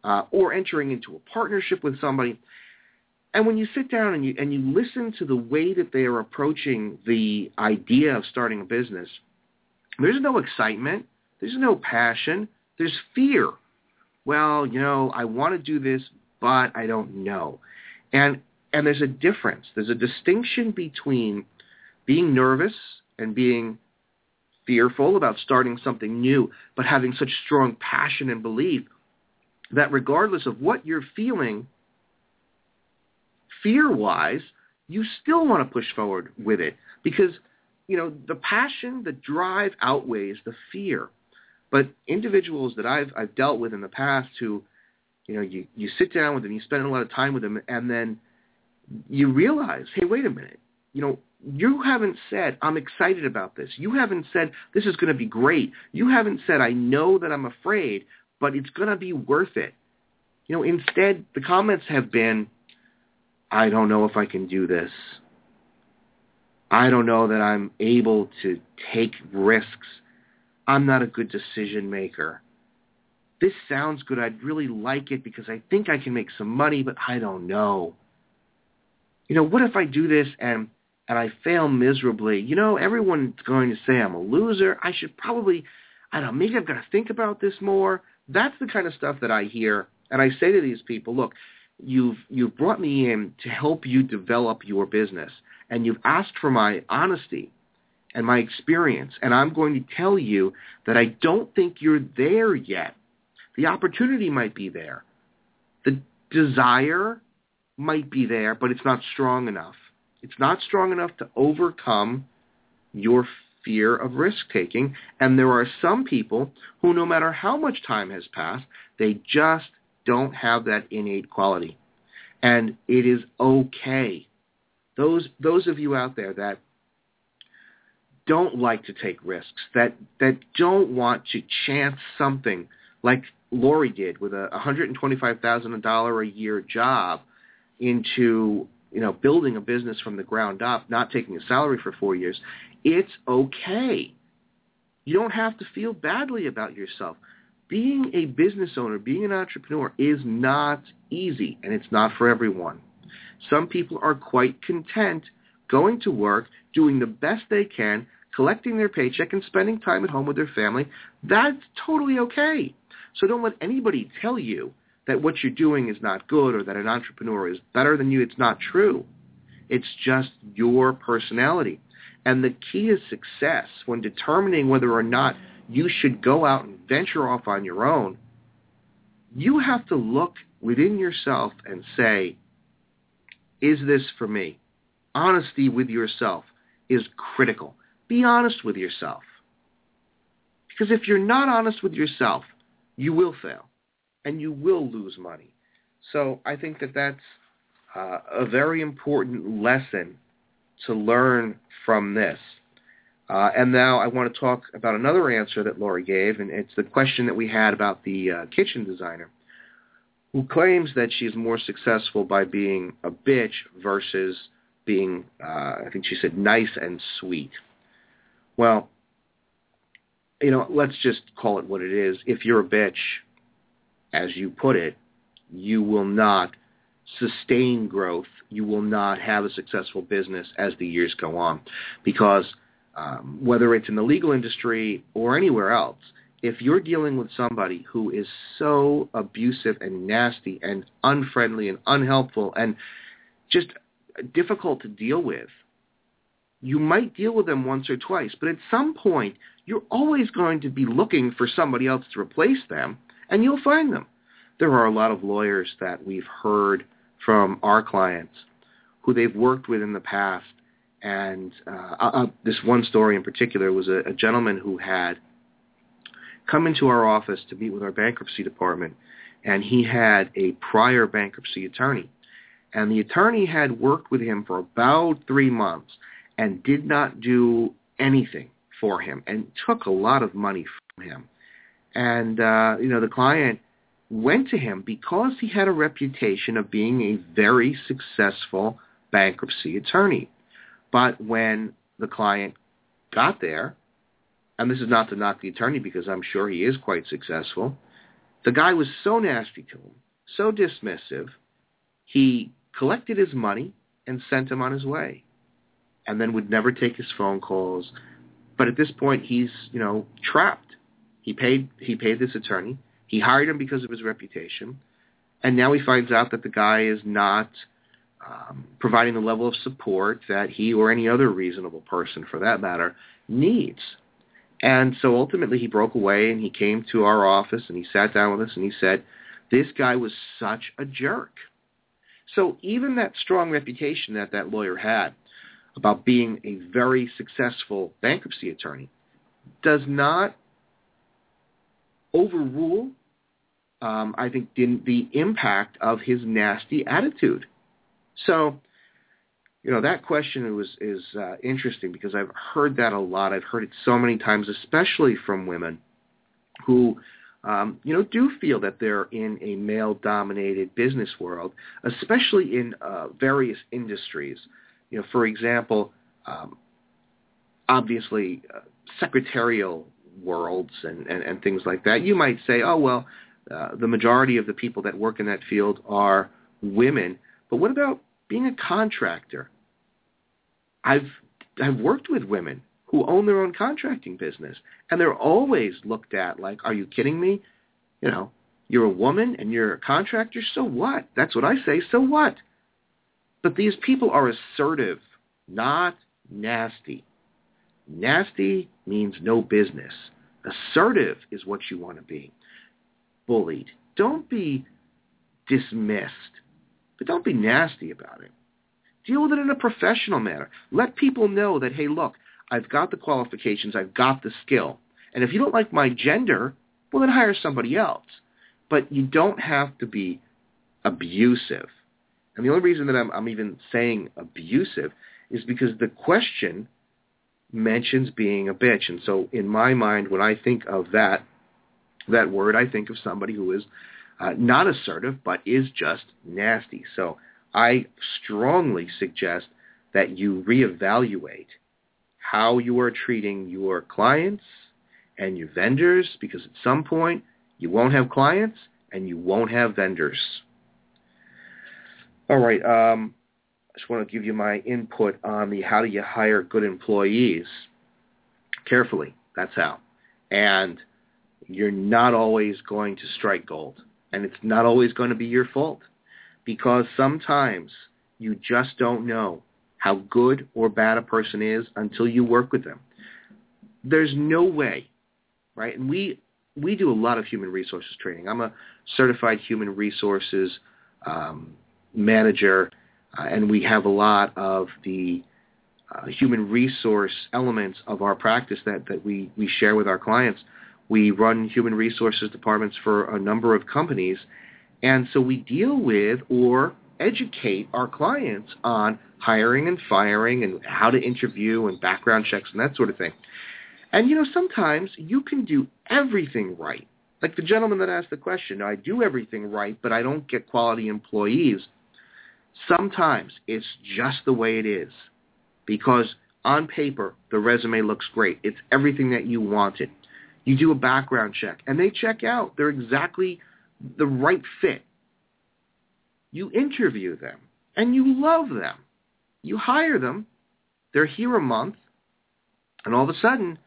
uh, or entering into a partnership with somebody. And when you sit down and you and you listen to the way that they are approaching the idea of starting a business, there's no excitement, there's no passion, there's fear. Well, you know, I want to do this, but I don't know. And and there's a difference. There's a distinction between being nervous and being fearful about starting something new, but having such strong passion and belief that regardless of what you're feeling fear-wise, you still want to push forward with it because, you know, the passion, the drive outweighs the fear. But individuals that I've, I've dealt with in the past who you know, you, you sit down with them, you spend a lot of time with them, and then you realize, hey, wait a minute. You know, you haven't said, I'm excited about this. You haven't said, this is going to be great. You haven't said, I know that I'm afraid, but it's going to be worth it. You know, instead, the comments have been, I don't know if I can do this. I don't know that I'm able to take risks. I'm not a good decision maker this sounds good. I'd really like it because I think I can make some money, but I don't know. You know, what if I do this and and I fail miserably? You know, everyone's going to say I'm a loser. I should probably, I don't know, maybe I've got to think about this more. That's the kind of stuff that I hear, and I say to these people, look, you've you've brought me in to help you develop your business, and you've asked for my honesty and my experience, and I'm going to tell you that I don't think you're there yet. The opportunity might be there. The desire might be there, but it's not strong enough. It's not strong enough to overcome your fear of risk-taking. And there are some people who, no matter how much time has passed, they just don't have that innate quality. And it is okay. Those, those of you out there that don't like to take risks, that, that don't want to chance something like Lori did with a $125,000 a year job into you know building a business from the ground up, not taking a salary for four years, it's okay. You don't have to feel badly about yourself. Being a business owner, being an entrepreneur is not easy, and it's not for everyone. Some people are quite content going to work, doing the best they can, collecting their paycheck, and spending time at home with their family. That's totally okay. So don't let anybody tell you that what you're doing is not good or that an entrepreneur is better than you. It's not true. It's just your personality. And the key to success when determining whether or not you should go out and venture off on your own, you have to look within yourself and say, is this for me? Honesty with yourself is critical. Be honest with yourself. Because if you're not honest with yourself, you will fail and you will lose money. So I think that that's uh, a very important lesson to learn from this. Uh, and now I want to talk about another answer that Laura gave, and it's the question that we had about the uh, kitchen designer, who claims that she's more successful by being a bitch versus being, uh, I think she said, nice and sweet. Well, you know, let's just call it what it is. If you're a bitch, as you put it, you will not sustain growth. You will not have a successful business as the years go on because um, whether it's in the legal industry or anywhere else, if you're dealing with somebody who is so abusive and nasty and unfriendly and unhelpful and just difficult to deal with, you might deal with them once or twice, but at some point, you're always going to be looking for somebody else to replace them, and you'll find them. There are a lot of lawyers that we've heard from our clients who they've worked with in the past, and uh, uh, this one story in particular was a, a gentleman who had come into our office to meet with our bankruptcy department, and he had a prior bankruptcy attorney. And the attorney had worked with him for about three months and did not do anything for him and took a lot of money from him. And, uh, you know, the client went to him because he had a reputation of being a very successful bankruptcy attorney. But when the client got there, and this is not to knock the attorney because I'm sure he is quite successful, the guy was so nasty to him, so dismissive, he collected his money and sent him on his way and then would never take his phone calls. But at this point, he's you know trapped. He paid he paid this attorney. He hired him because of his reputation, and now he finds out that the guy is not um, providing the level of support that he or any other reasonable person, for that matter, needs. And so ultimately, he broke away and he came to our office and he sat down with us and he said, "This guy was such a jerk." So even that strong reputation that that lawyer had about being a very successful bankruptcy attorney does not overrule, um, I think, the, the impact of his nasty attitude. So, you know, that question was is uh, interesting because I've heard that a lot. I've heard it so many times, especially from women who, um, you know, do feel that they're in a male-dominated business world, especially in uh, various industries. You know, for example, um, obviously uh, secretarial worlds and, and, and things like that. You might say, oh, well, uh, the majority of the people that work in that field are women. But what about being a contractor? I've I've worked with women who own their own contracting business, and they're always looked at like, "Are you kidding me? You know, you're a woman and you're a contractor. So what? That's what I say. So what? But these people are assertive, not nasty. Nasty means no business. Assertive is what you want to be. Bullied. Don't be dismissed, but don't be nasty about it. Deal with it in a professional manner. Let people know that, hey, look, I've got the qualifications, I've got the skill. And if you don't like my gender, well, then hire somebody else. But you don't have to be abusive. And the only reason that I'm, I'm even saying abusive is because the question mentions being a bitch. And so in my mind, when I think of that, that word, I think of somebody who is uh, not assertive, but is just nasty. So I strongly suggest that you reevaluate how you are treating your clients and your vendors because at some point you won't have clients and you won't have vendors. All right. Um, I just want to give you my input on the how do you hire good employees. Carefully. That's how. And you're not always going to strike gold. And it's not always going to be your fault. Because sometimes you just don't know how good or bad a person is until you work with them. There's no way, right? And we we do a lot of human resources training. I'm a certified human resources um, manager, uh, and we have a lot of the uh, human resource elements of our practice that, that we, we share with our clients. We run human resources departments for a number of companies, and so we deal with or educate our clients on hiring and firing and how to interview and background checks and that sort of thing. And you know, sometimes you can do everything right. Like the gentleman that asked the question, I do everything right, but I don't get quality employees. Sometimes it's just the way it is because on paper, the resume looks great. It's everything that you wanted. You do a background check, and they check out. They're exactly the right fit. You interview them, and you love them. You hire them. They're here a month, and all of a sudden,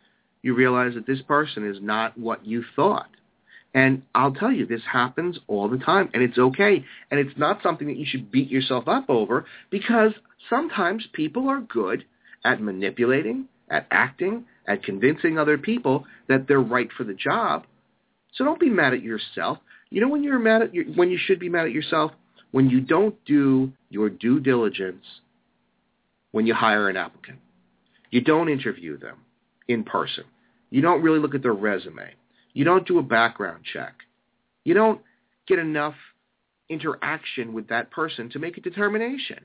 you realize that this person is not what you thought. And I'll tell you, this happens all the time, and it's okay. And it's not something that you should beat yourself up over because sometimes people are good at manipulating, at acting, at convincing other people that they're right for the job. So don't be mad at yourself. You know when you're mad at your, when you should be mad at yourself when you don't do your due diligence when you hire an applicant. You don't interview them in person. You don't really look at their resume. You don't do a background check. You don't get enough interaction with that person to make a determination.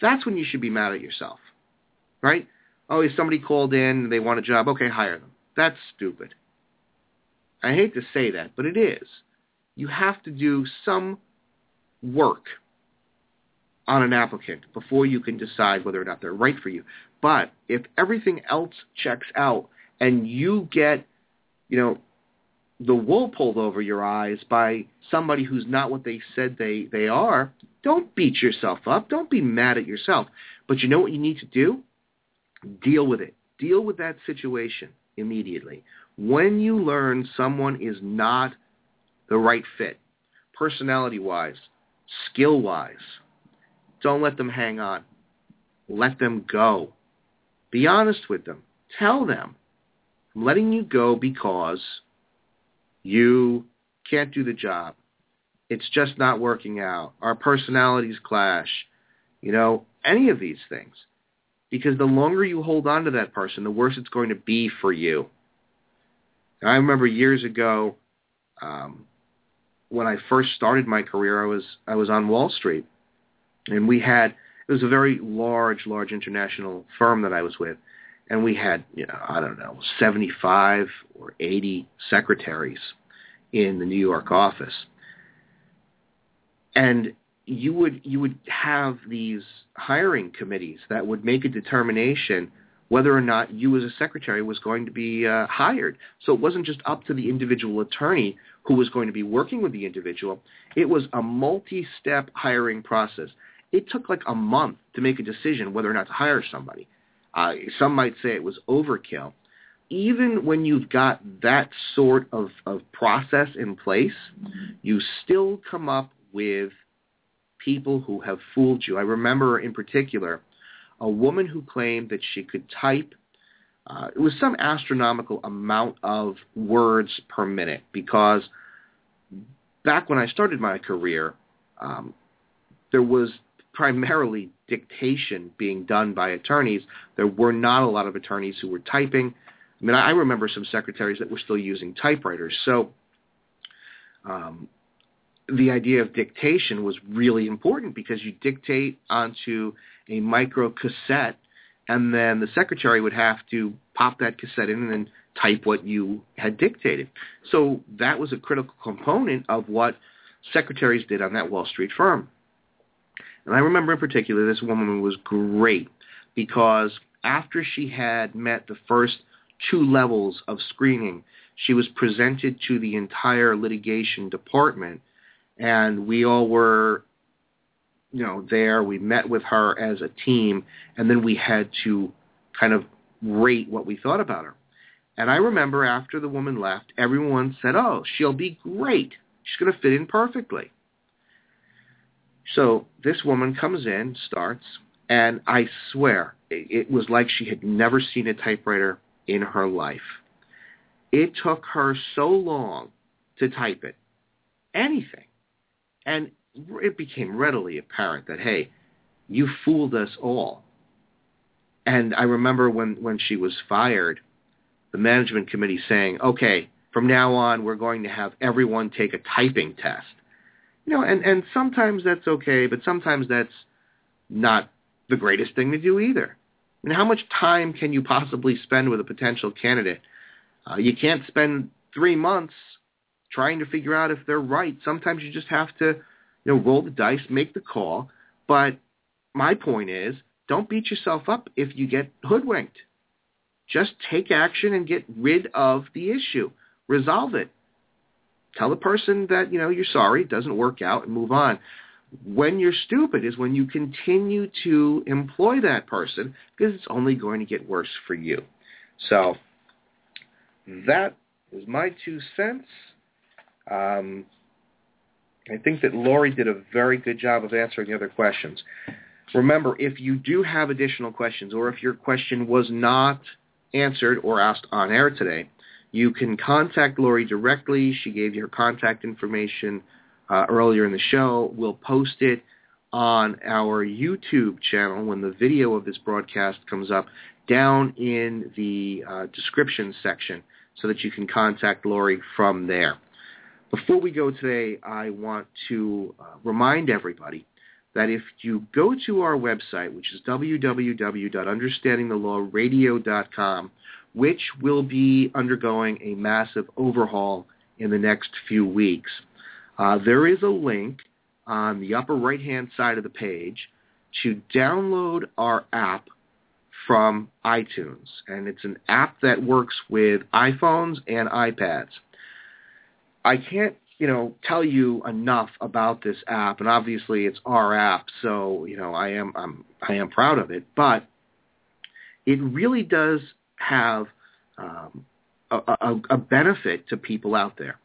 That's when you should be mad at yourself right? Oh, if somebody called in and they want a job, okay, hire them. That's stupid. I hate to say that, but it is. You have to do some work on an applicant before you can decide whether or not they're right for you. But if everything else checks out and you get, you know, the wool pulled over your eyes by somebody who's not what they said they, they are, don't beat yourself up. Don't be mad at yourself. But you know what you need to do? Deal with it. Deal with that situation immediately. When you learn someone is not the right fit, personality-wise, skill-wise, don't let them hang on. Let them go. Be honest with them. Tell them, I'm letting you go because you can't do the job. It's just not working out. Our personalities clash. You know, any of these things because the longer you hold on to that person, the worse it's going to be for you. I remember years ago, um, when I first started my career, I was I was on Wall Street, and we had it was a very large, large international firm that I was with, and we had you know I don't know seventy five or eighty secretaries in the New York office, and you would you would have these hiring committees that would make a determination whether or not you as a secretary was going to be uh, hired. So it wasn't just up to the individual attorney who was going to be working with the individual. It was a multi-step hiring process. It took like a month to make a decision whether or not to hire somebody. Uh, some might say it was overkill. Even when you've got that sort of, of process in place, you still come up with people who have fooled you. I remember in particular a woman who claimed that she could type uh, it was some astronomical amount of words per minute because back when I started my career, um, there was primarily dictation being done by attorneys. There were not a lot of attorneys who were typing. I mean, I remember some secretaries that were still using typewriters. So um, the idea of dictation was really important because you dictate onto a micro cassette and then the secretary would have to pop that cassette in and then type what you had dictated. So that was a critical component of what secretaries did on that Wall Street firm. And I remember in particular this woman was great because after she had met the first two levels of screening, she was presented to the entire litigation department and we all were you know there. We met with her as a team and then we had to kind of rate what we thought about her. And i remember after the woman left everyone said oh she'll be great. She's going to fit in perfectly. So this woman comes in starts and i swear it was like she had never seen a typewriter in her life. It took her so long to type it. Anything and it became readily apparent that, hey, you fooled us all. And I remember when, when she was fired, the management committee saying, okay, from now on, we're going to have everyone take a typing test. You know, and and sometimes that's okay, but sometimes that's not the greatest thing to do either. I mean, how much time can you possibly spend with a potential candidate? Uh, you can't spend three months trying to figure out if they're right. Sometimes you just have to, you know, roll the dice, make the call. But my point is, don't beat yourself up if you get hoodwinked. Just take action and get rid of the issue. Resolve it. Tell the person that, you know, you're sorry, it doesn't work out, and move on. When you're stupid is when you continue to employ that person because it's only going to get worse for you. So that is my two cents. Um, I think that Lori did a very good job of answering the other questions. Remember, if you do have additional questions or if your question was not answered or asked on air today, you can contact Lori directly. She gave you her contact information uh, earlier in the show. We'll post it on our YouTube channel when the video of this broadcast comes up down in the uh, description section so that you can contact Lori from there. Before we go today, I want to uh, remind everybody that if you go to our website, which is www.understandingthelawradio.com, which will be undergoing a massive overhaul in the next few weeks, uh, there is a link on the upper right-hand side of the page to download our app from iTunes. And it's an app that works with iPhones and iPads. I can't you know, tell you enough about this app, and obviously it's our app, so you know I am I'm, I am proud of it. But it really does have um, a, a, a benefit to people out there.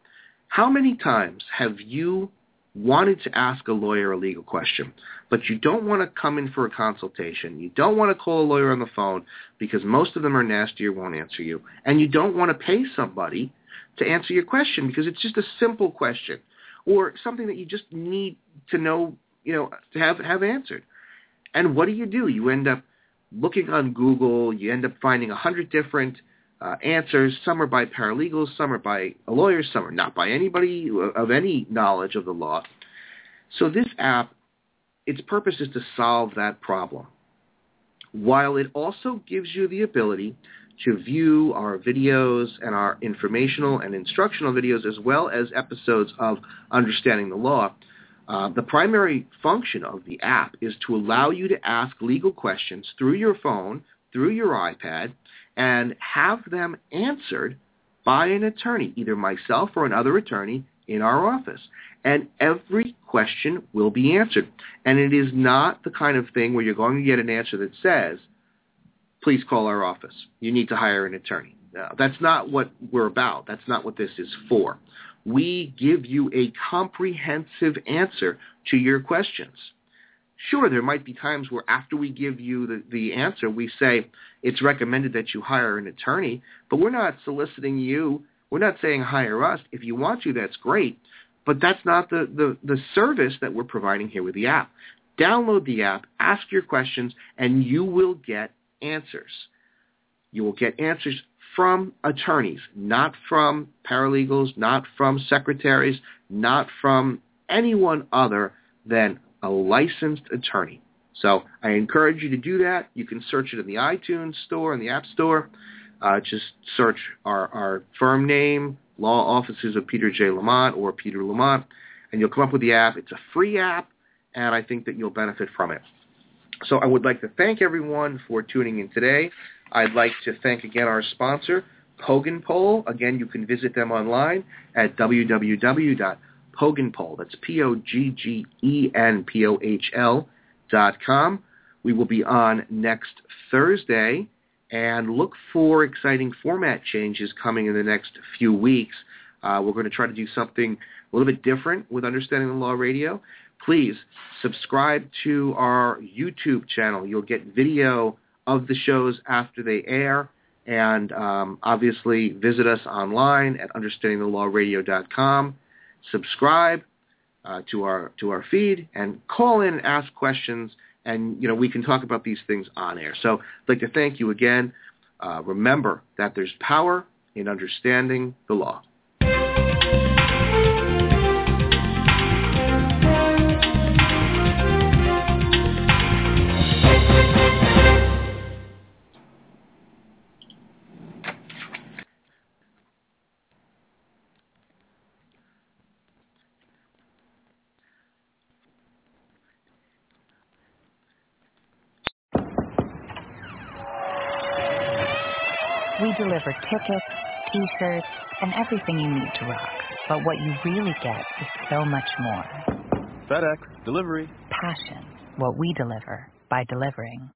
How many times have you wanted to ask a lawyer a legal question, but you don't want to come in for a consultation. You don't want to call a lawyer on the phone because most of them are nasty or won't answer you. And you don't want to pay somebody to answer your question because it's just a simple question or something that you just need to know, you know, to have have answered. And what do you do? You end up looking on Google. You end up finding a hundred different uh, answers. Some are by paralegals, some are by a lawyer, some are not by anybody of any knowledge of the law. So this app, its purpose is to solve that problem, while it also gives you the ability to view our videos and our informational and instructional videos as well as episodes of Understanding the Law. Uh, the primary function of the app is to allow you to ask legal questions through your phone, through your iPad, and have them answered by an attorney, either myself or another attorney in our office. And every question will be answered. And it is not the kind of thing where you're going to get an answer that says, please call our office. You need to hire an attorney. Uh, that's not what we're about. That's not what this is for. We give you a comprehensive answer to your questions. Sure, there might be times where after we give you the, the answer, we say it's recommended that you hire an attorney, but we're not soliciting you. We're not saying hire us. If you want to, that's great. But that's not the, the, the service that we're providing here with the app. Download the app, ask your questions, and you will get answers. You will get answers from attorneys, not from paralegals, not from secretaries, not from anyone other than a licensed attorney. So I encourage you to do that. You can search it in the iTunes store and the App Store. Uh, just search our, our firm name, Law Offices of Peter J. Lamont or Peter Lamont, and you'll come up with the app. It's a free app, and I think that you'll benefit from it. So I would like to thank everyone for tuning in today. I'd like to thank again our sponsor, Poggenpohl. Again, you can visit them online at www.poggenpohl. That's P-O-G-G-E-N-P-O-H-L dot com. We will be on next Thursday and look for exciting format changes coming in the next few weeks. Uh, we're going to try to do something a little bit different with Understanding the Law Radio please subscribe to our YouTube channel. You'll get video of the shows after they air. And um, obviously visit us online at understandingthelawradio.com. Subscribe uh, to our to our feed and call in and ask questions. And you know we can talk about these things on air. So I'd like to thank you again. Uh, remember that there's power in understanding the law. Deliver tickets, t-shirts, and everything you need to rock. But what you really get is so much more. FedEx, delivery. Passion. What we deliver by delivering.